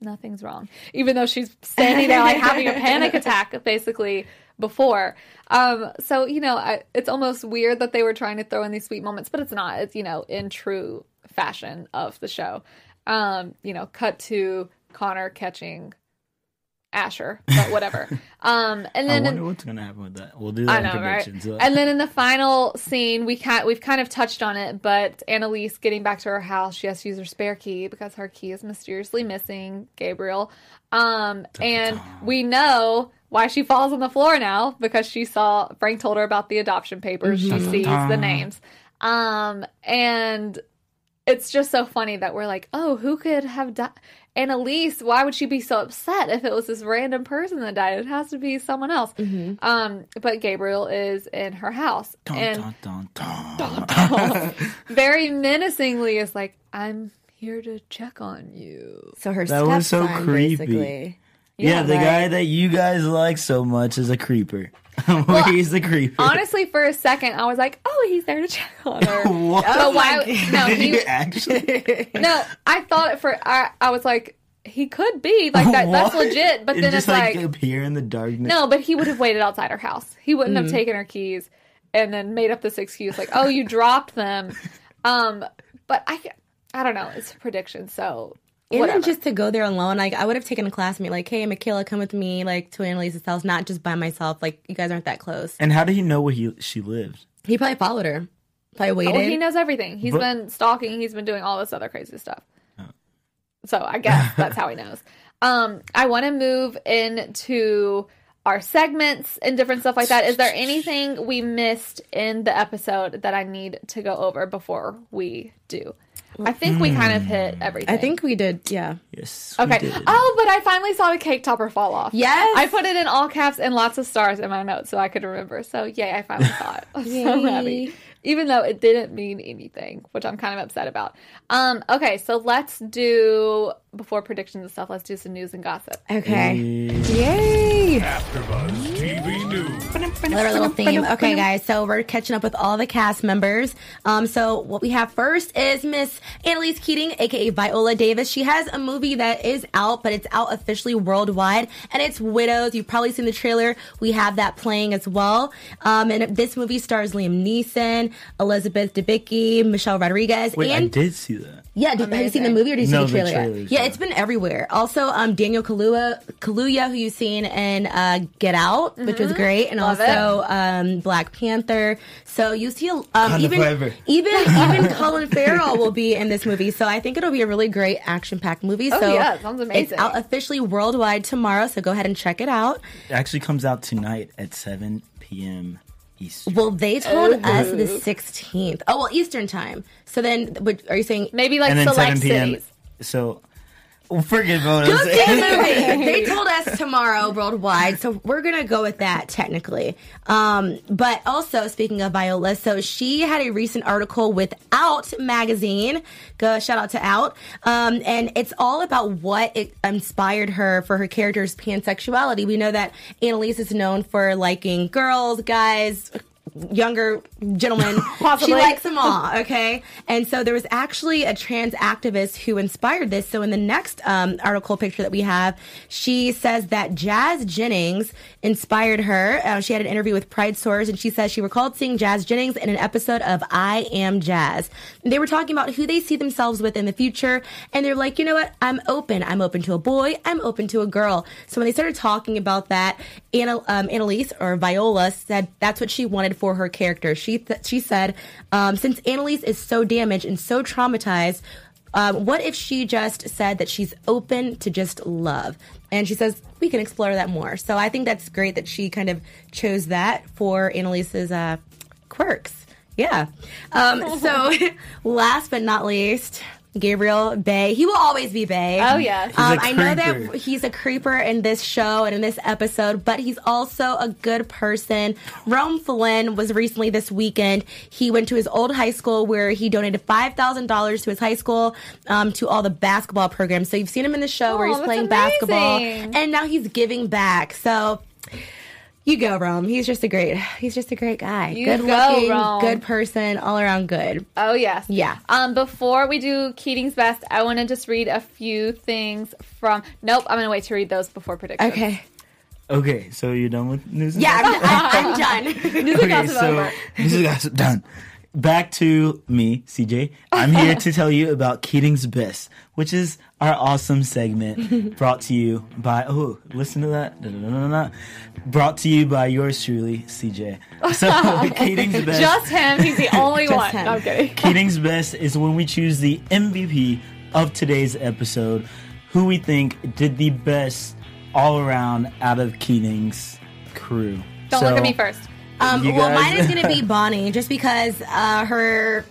nothing's wrong. Even though she's standing there like having a panic attack basically before. Um, so, you know, I, it's almost weird that they were trying to throw in these sweet moments, but it's not. It's, you know, in true fashion of the show. Um, you know, cut to Connor catching Asher, but whatever. um, and I then wonder what's gonna happen with that. We'll do that I in know, right? predictions. uh, And then in the final scene, we can we've kind of touched on it, but Annalise getting back to her house, she has to use her spare key because her key is mysteriously missing. Gabriel, um, and we know why she falls on the floor now because she saw Frank told her about the adoption papers. She sees the names, um, and it's just so funny that we're like, oh, who could have died? Annalise, why would she be so upset if it was this random person that died? It has to be someone else. Um, but Gabriel is in her house dun, and dun, dun, dun. very menacingly is like, I'm here to check on you. So her That was so stepson, creepy. basically. Yeah, the right. guy that you guys like so much is a creeper. He's the creeper. Honestly, for a second, I was like, oh, he's there to check on her. what? But why? No, Did he, actually? no, I thought it for. I, I was like, he could be like that. That's legit. But then just it's like, appear in the darkness. No, but he would have waited outside her house. He wouldn't Mm. have taken her keys and then made up this excuse like, "Oh, you dropped them." Um, but I, I don't know. It's a prediction, so whatever. then just to go there alone, like I would have taken a classmate, like, "Hey, Michaela, come with me, like to Annalise's house, not just by myself. Like you guys aren't that close." And how did he know where he she lived? He probably followed her. Probably waited. oh, he knows everything. He's But- been stalking. He's been doing all this other crazy stuff. So I guess that's how he knows. Um, I want to move into our segments and different stuff like that. Is there anything we missed in the episode that I need to go over before we do? I think we kind of mm. hit everything. I think we did. Yeah. Yes. we Okay. did. Oh, but I finally saw the cake topper fall off. Yes. I put it in all caps and lots of stars in my notes so I could remember. So yay, I finally saw it. I'm so happy. Even though it didn't mean anything, which I'm kind of upset about. Um, okay, so let's do before predictions and stuff, let's do some news and gossip. Okay. Yay! AfterBuzz TV News. Another little theme. Okay, guys. So we're catching up with all the cast members. Um, so what we have first is Miss Annalise Keating, aka Viola Davis. She has a movie that is out, but it's out officially worldwide, and it's Widows. You've probably seen the trailer. We have that playing as well. Um, and this movie stars Liam Neeson, Elizabeth Debicki, Michelle Rodriguez, Wait, I did see that. yeah, did, have you seen the movie or did you No, see the the trailer? trailers, yeah, yeah. it's been everywhere. Also, um, Daniel Kaluuya, Kaluuya, who you've seen in uh, Get Out, which was great, and Love also um, Black Panther. So you see, um, Wakanda even even even Colin Farrell will be in this movie. So I think it'll be a really great action-packed movie. Oh, so yeah, it sounds It's out officially worldwide tomorrow. So go ahead and check it out. It actually comes out tonight at 7 p.m. Eastern. Well, they told oh. us the 16th. Oh well, Eastern time. So then, what, are you saying? Maybe like and select 7 p.m. cities. So, well, forget about Go see the movie. they told us tomorrow worldwide, so we're gonna go with that technically. Um, but also speaking of Viola, so she had a recent article with Out magazine. Go shout out to Out, um, and it's all about what it inspired her for her character's pansexuality. We know that Annalise is known for liking girls, guys. Younger gentleman. she likes them all, okay? And so there was actually a trans activist who inspired this. So in the next um, article picture that we have, she says that Jazz Jennings inspired her. Uh, she had an interview with Pride Source, and she says she recalled seeing Jazz Jennings in an episode of I Am Jazz. And they were talking about who they see themselves with in the future, and they're like, you know what? I'm open. I'm open to a boy. I'm open to a girl. So when they started talking about that, Anna, um, Annalise or Viola said that's what she wanted for her character. She th- she said, um, since Annalise is so damaged and so traumatized. Um, what if she just said that she's open to just love? And she says we can explore that more. So I think that's great that she kind of chose that for Annalise's uh, quirks. Yeah. Um, so last but not least, Gabriel Bay. He will always be Bay. Oh, yes. He's a Um, I know that he's a creeper in this show and in this episode, but he's also a good person. Rome Flynn was recently this weekend. He went to his old high school where he donated five thousand dollars to his high school um, to all the basketball programs. So you've seen him in the show where Oh, he's that's playing basketball, and now he's giving back. So. You go, Rome. He's just a great. He's just a great guy. You good go, looking, Rome. good person, all around good. Oh yes. Yeah. Um, before we do Keating's best, I want to just read a few things from. Nope, I'm gonna wait to read those before predictions. Okay. Okay, so you're done with news? and Yeah, gossip? I'm, I'm done. okay, gossip so over. news and gossip done. Back to me, CJ. I'm here to tell you about Keating's Best, which is our awesome segment brought to you by, oh, listen to that. Da-da-da-da-da. Brought to you by yours truly, CJ. So, Keating's Best. Just him. He's the only one. him. No, I'm kidding. Keating's Best is when we choose the MVP of today's episode, who we think did the best all around out of Keating's crew. Don't So, look at me first. Um, well, guys- mine is going to be Bonnie, just because uh, her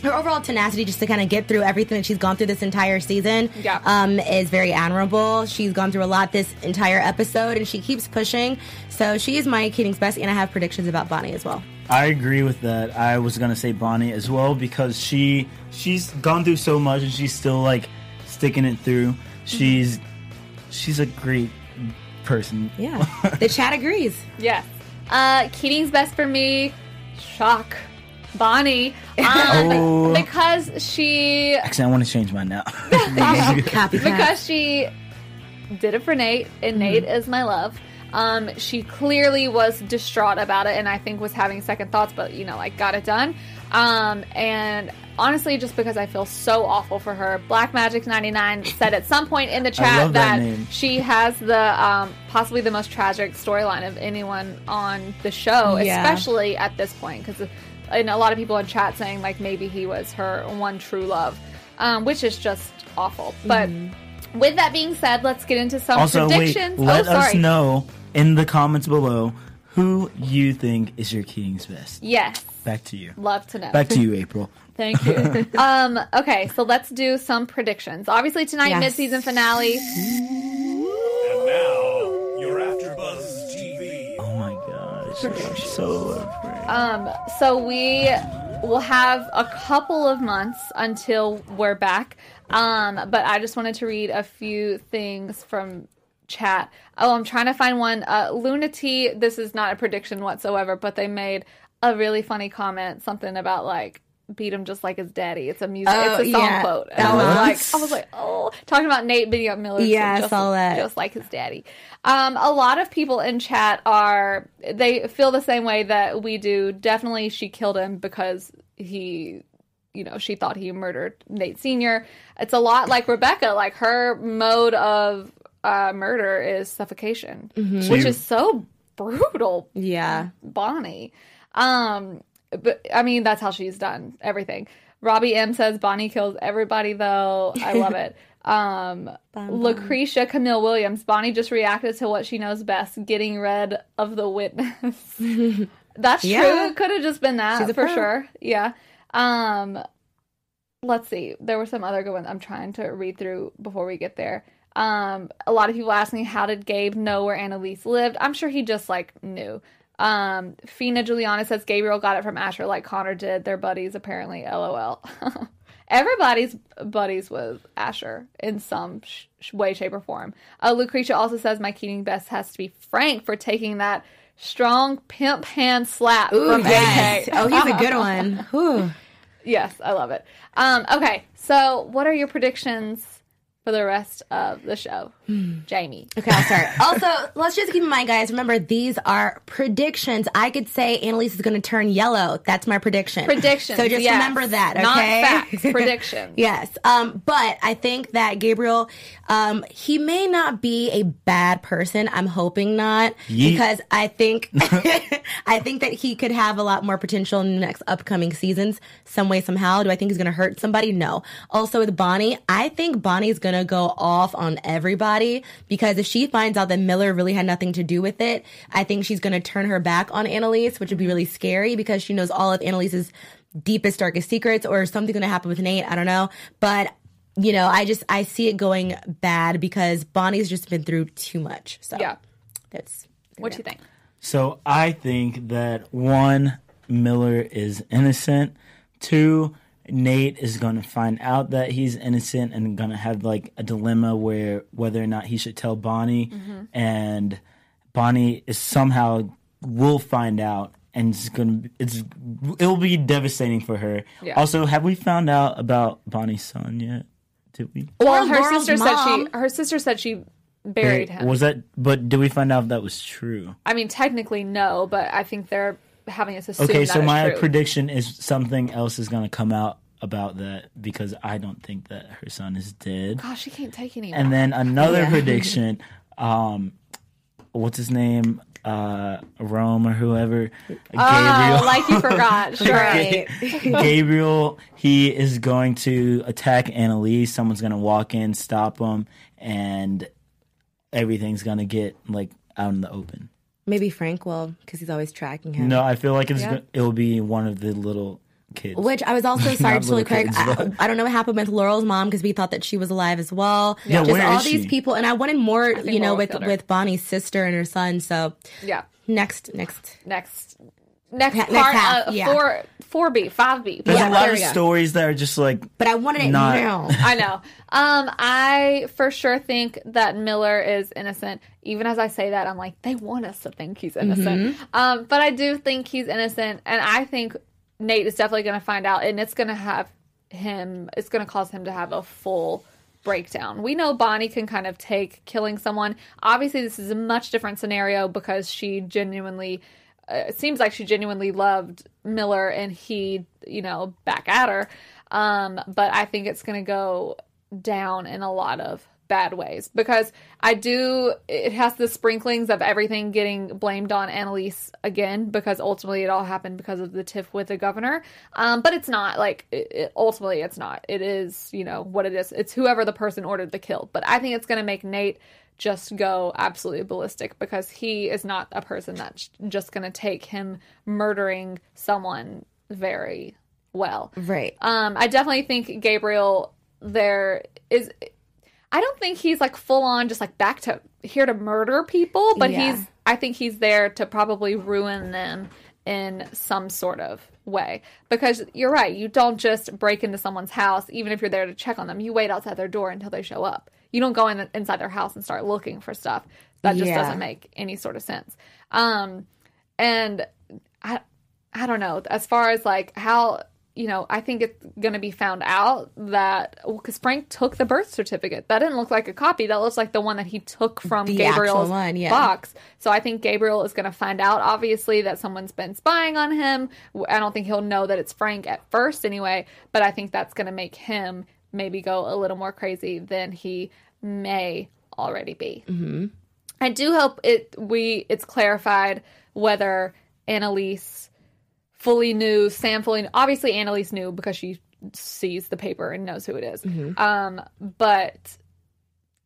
her overall tenacity, just to kind of get through everything that she's gone through this entire season, Yeah. um, is very admirable. She's gone through a lot this entire episode, and she keeps pushing. So she is my Keating's best, and I have predictions about Bonnie as well. I agree with that. I was gonna say Bonnie as well because she she's gone through so much and she's still like sticking it through. She's she's a great person. Yeah, the chat agrees. Yes. Uh, Keating's best for me. Shock. Bonnie. Um, Oh. Because she Actually, I want to change mine now. Because she did it for Nate, and Nate is my love. Um, she clearly was distraught about it, and I think was having second thoughts, but you know, like got it done. Um, and honestly, just because I feel so awful for her, Black Magic ninety nine said at some point in the chat love that she has the um, possibly the most tragic storyline of anyone on the show, Yeah. especially at this point, because and a lot of people in chat saying like maybe he was her one true love, um, which is just awful. But with that being said, let's get into some also, wait, predictions. let oh, us know in the comments below who you think is your Keating's best. Yes, Back to you. love to know. Back to you, April. Thank you. um, okay, so let's do some predictions. Obviously, tonight Yes. mid-season finale. And now, so afraid. Um, so we will have a couple of months until we're back. Um, but I just wanted to read a few things from chat. Oh, I'm trying to find one. Uh, Lunati, this is not a prediction whatsoever, but they made a really funny comment, something about like beat him just like his daddy. It's a music, Oh, it's a song yeah. quote. And I was like, I was like, oh, talking about Nate beating up Miller. Yeah, I just, saw that. Just like his daddy. Um, a lot of people in chat are they feel the same way that we do. Definitely, she killed him because he, you know, she thought he murdered Nate Senior. It's a lot like Rebecca. Like her mode of uh, murder is suffocation, Mm-hmm. which you- is so brutal. Yeah. Bonnie. Um, but I mean, that's how she's done everything. Robbie M says Bonnie kills everybody, though. I love it. Um, Lucretia Camille Williams. Bonnie just reacted to what she knows best, getting rid of the witness. that's Yeah. true. It could have just been that She's for pro. sure. Yeah. Um, let's see. There were some other good ones. I'm trying to read through before we get there. Um, a lot of people ask me how did Gabe know where Annalise lived? I'm sure he just like knew. Um, Fina Juliana says Gabriel got it from Asher like Connor did. They're buddies apparently. LOL. Everybody's buddies with Asher in some sh- way, shape, or form. Uh, Lucretia also says my Keating best has to be Frank for taking that strong pimp hand slap Ooh, from yes. AK. Oh, he's a good one. Yes, I love it. Um, okay, so what are your predictions for the rest of the show. Jaimi? Okay, I'll start. also, let's just keep in mind, guys. Remember, these are predictions. I could say Annalise is going to turn yellow. That's my prediction. Predictions. So just yes. remember that. Okay. Not facts. Predictions. Yes. Um, but I think that Gabriel, um, he may not be a bad person. I'm hoping not Yeet. because I think, I think that he could have a lot more potential in the next upcoming seasons, some way, somehow. Do I think he's going to hurt somebody? No. Also with Bonnie, I think Bonnie's going to go off on everybody because if she finds out that Miller really had nothing to do with it, I think she's going to turn her back on Annalise, which would be really scary because she knows all of Annalise's deepest, darkest secrets or something's going to happen with Nate. I don't know. But, you know, I just, I see it going bad because Bonnie's just been through too much. So Yeah. that's, What do you think? So I think that one, Miller is innocent. Two, Nate is going to find out that he's innocent and going to have like a dilemma where whether or not he should tell Bonnie. Mm-hmm. And Bonnie is somehow will find out and it's going to it's it'll be devastating for her. Yeah. Also, have we found out about Bonnie's son yet? Did we? Well, Or her Laurel's sister said she her sister said she buried him. Was that but did we find out if that was true? I mean, technically no, but I think they're having us assume Okay, so my true. prediction is something else is going to come out about that because I don't think that her son is dead. Gosh, she can't take anymore. And then another Yeah. prediction, um, what's his name? Uh, Rome or whoever. oh, like you forgot. Sure. Right. Gabriel, he is going to attack Annalise. Someone's going to walk in, stop him, and everything's going to get like out in the open. Maybe Frank will because he's always tracking him. No, I feel like it's Yeah. go- it'll be one of the little kids. Which I was also sorry, Not just really quick. kids, I, but- I don't know what happened with Laurel's mom because we thought that she was alive as well. Yeah, just where all is these she? people, and I wanted more, think you know, Laurel with killed her. with Bonnie's sister and her son. So Yeah. next, next, Next. Next next part. half, uh, yeah. Four. Four B. Five B. There's Yeah, a lot there of stories that are just like but I wanted it Not- now. I know. Um, I for sure think that Miller is innocent. Even as I say that, I'm like, they want us to think he's innocent. Um, but I do think he's innocent, and I think Nate is definitely going to find out, and it's going to have him. It's going to cause him to have a full breakdown. We know Bonnie can kind of take killing someone. Obviously, this is a much different scenario because she genuinely. It seems like she genuinely loved Miller and he, you know, back at her. Um, but I think it's going to go down in a lot of bad ways because I do, it has the sprinklings of everything getting blamed on Annalise again because ultimately it all happened because of the tiff with the governor. Um, but it's not like, it, it, ultimately it's not. It is, you know, what it is. It's whoever the person ordered the kill. But I think it's going to make Nate just go absolutely ballistic because he is not a person that's just going to take him murdering someone very well. Right. Um, I definitely think Gabriel there is. I don't think he's like full on just like back to here to murder people, but Yeah. he's. I think he's there to probably ruin them in some sort of way because you're right. You don't just break into someone's house, even if you're there to check on them. You wait outside their door until they show up. You don't go in inside their house and start looking for stuff. That just Yeah. doesn't make any sort of sense. Um, and I, I don't know. As far as like how you know, I think it's going to be found out that because Frank took the birth certificate. That didn't look like a copy. That looks like the one that he took from The Gabriel's one, yeah. box. So I think Gabriel is going to find out, obviously, that someone's been spying on him. I don't think he'll know that it's Frank at first, anyway. But I think that's going to make him maybe go a little more crazy than he may already be. Mm-hmm. I do hope it we it's clarified whether Annalise fully knew, Sam fully knew. Obviously, Annalise knew because she sees the paper and knows who it is. Mm-hmm. Um, but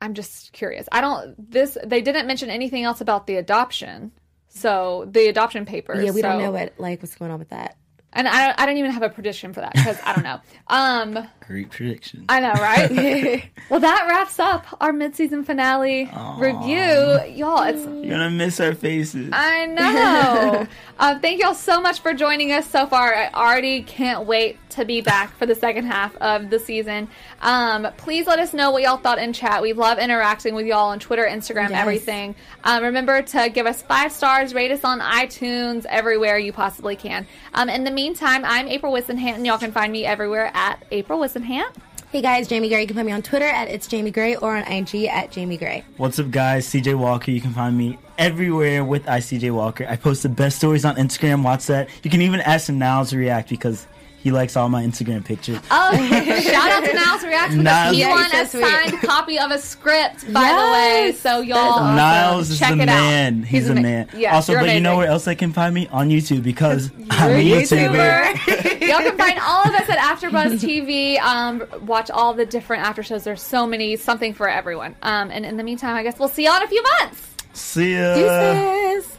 I'm just curious. I don't. This they didn't mention anything else about the adoption. So the adoption papers. Yeah, we don't know what like what's going on with that. And I don't, I don't even have a prediction for that because I don't know. Um, great prediction. I know, right? well, that wraps up our mid-season finale review, y'all. It's You're gonna miss our faces. I know. Uh, thank y'all so much for joining us so far. I already can't wait to be back for the second half of the season. Um, please let us know what y'all thought in chat. We love interacting with y'all on Twitter, Instagram, Yes. everything. Um, remember to give us five stars, rate us on iTunes, everywhere you possibly can. Um, in the meantime, I'm April Whisenhant, and y'all can find me everywhere at April Whisenhant. Hey guys, Jaimi Gray. You can find me on Twitter at it's Jaimi Gray or on IG at Jaimi Gray. What's up, guys? CJ Walker. You can find me everywhere with ICJ Walker. I post the best stories on Instagram. Watch that. You can even ask him now to react because he likes all my Instagram pictures. Oh, shout out to Niles Reacts because Niles- he Yeah, won a so signed copy of a script, by the way. So y'all, awesome. Niles is check the it out. man. He's, the ama- man. Yeah, also, you're but you know where else they can find me? On YouTube because I'm a You're a YouTuber. YouTuber. Y'all can find all of us at AfterBuzz TV. Um, watch all the different after shows. There's so many, something for everyone. Um, and in the meantime, I guess we'll see y'all in a few months. See ya. Deuces.